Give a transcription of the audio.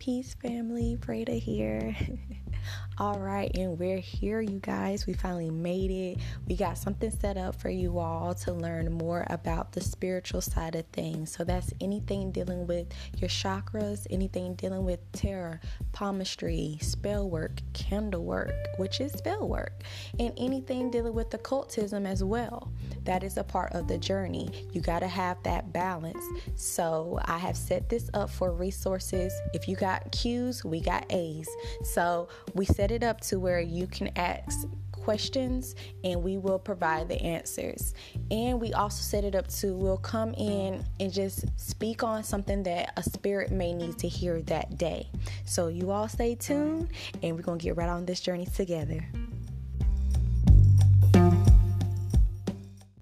Peace, family. Vrede here. All right, and we're here, you guys. We finally made it. We got something set up for you all to learn more about the spiritual side of things. So that's anything dealing with your chakras, anything dealing with tarot, palmistry, spell work, candle work, which is spell work, and anything dealing with occultism as well. That is a part of the journey. You got to have that balance. So I have set this up for resources. If you got Q's, we got A's. So we set it up to where you can ask questions and we will provide the answers. And we also set it up to we'll come in and just speak on something that a spirit may need to hear that day. So you all stay tuned and we're going to get right on this journey together.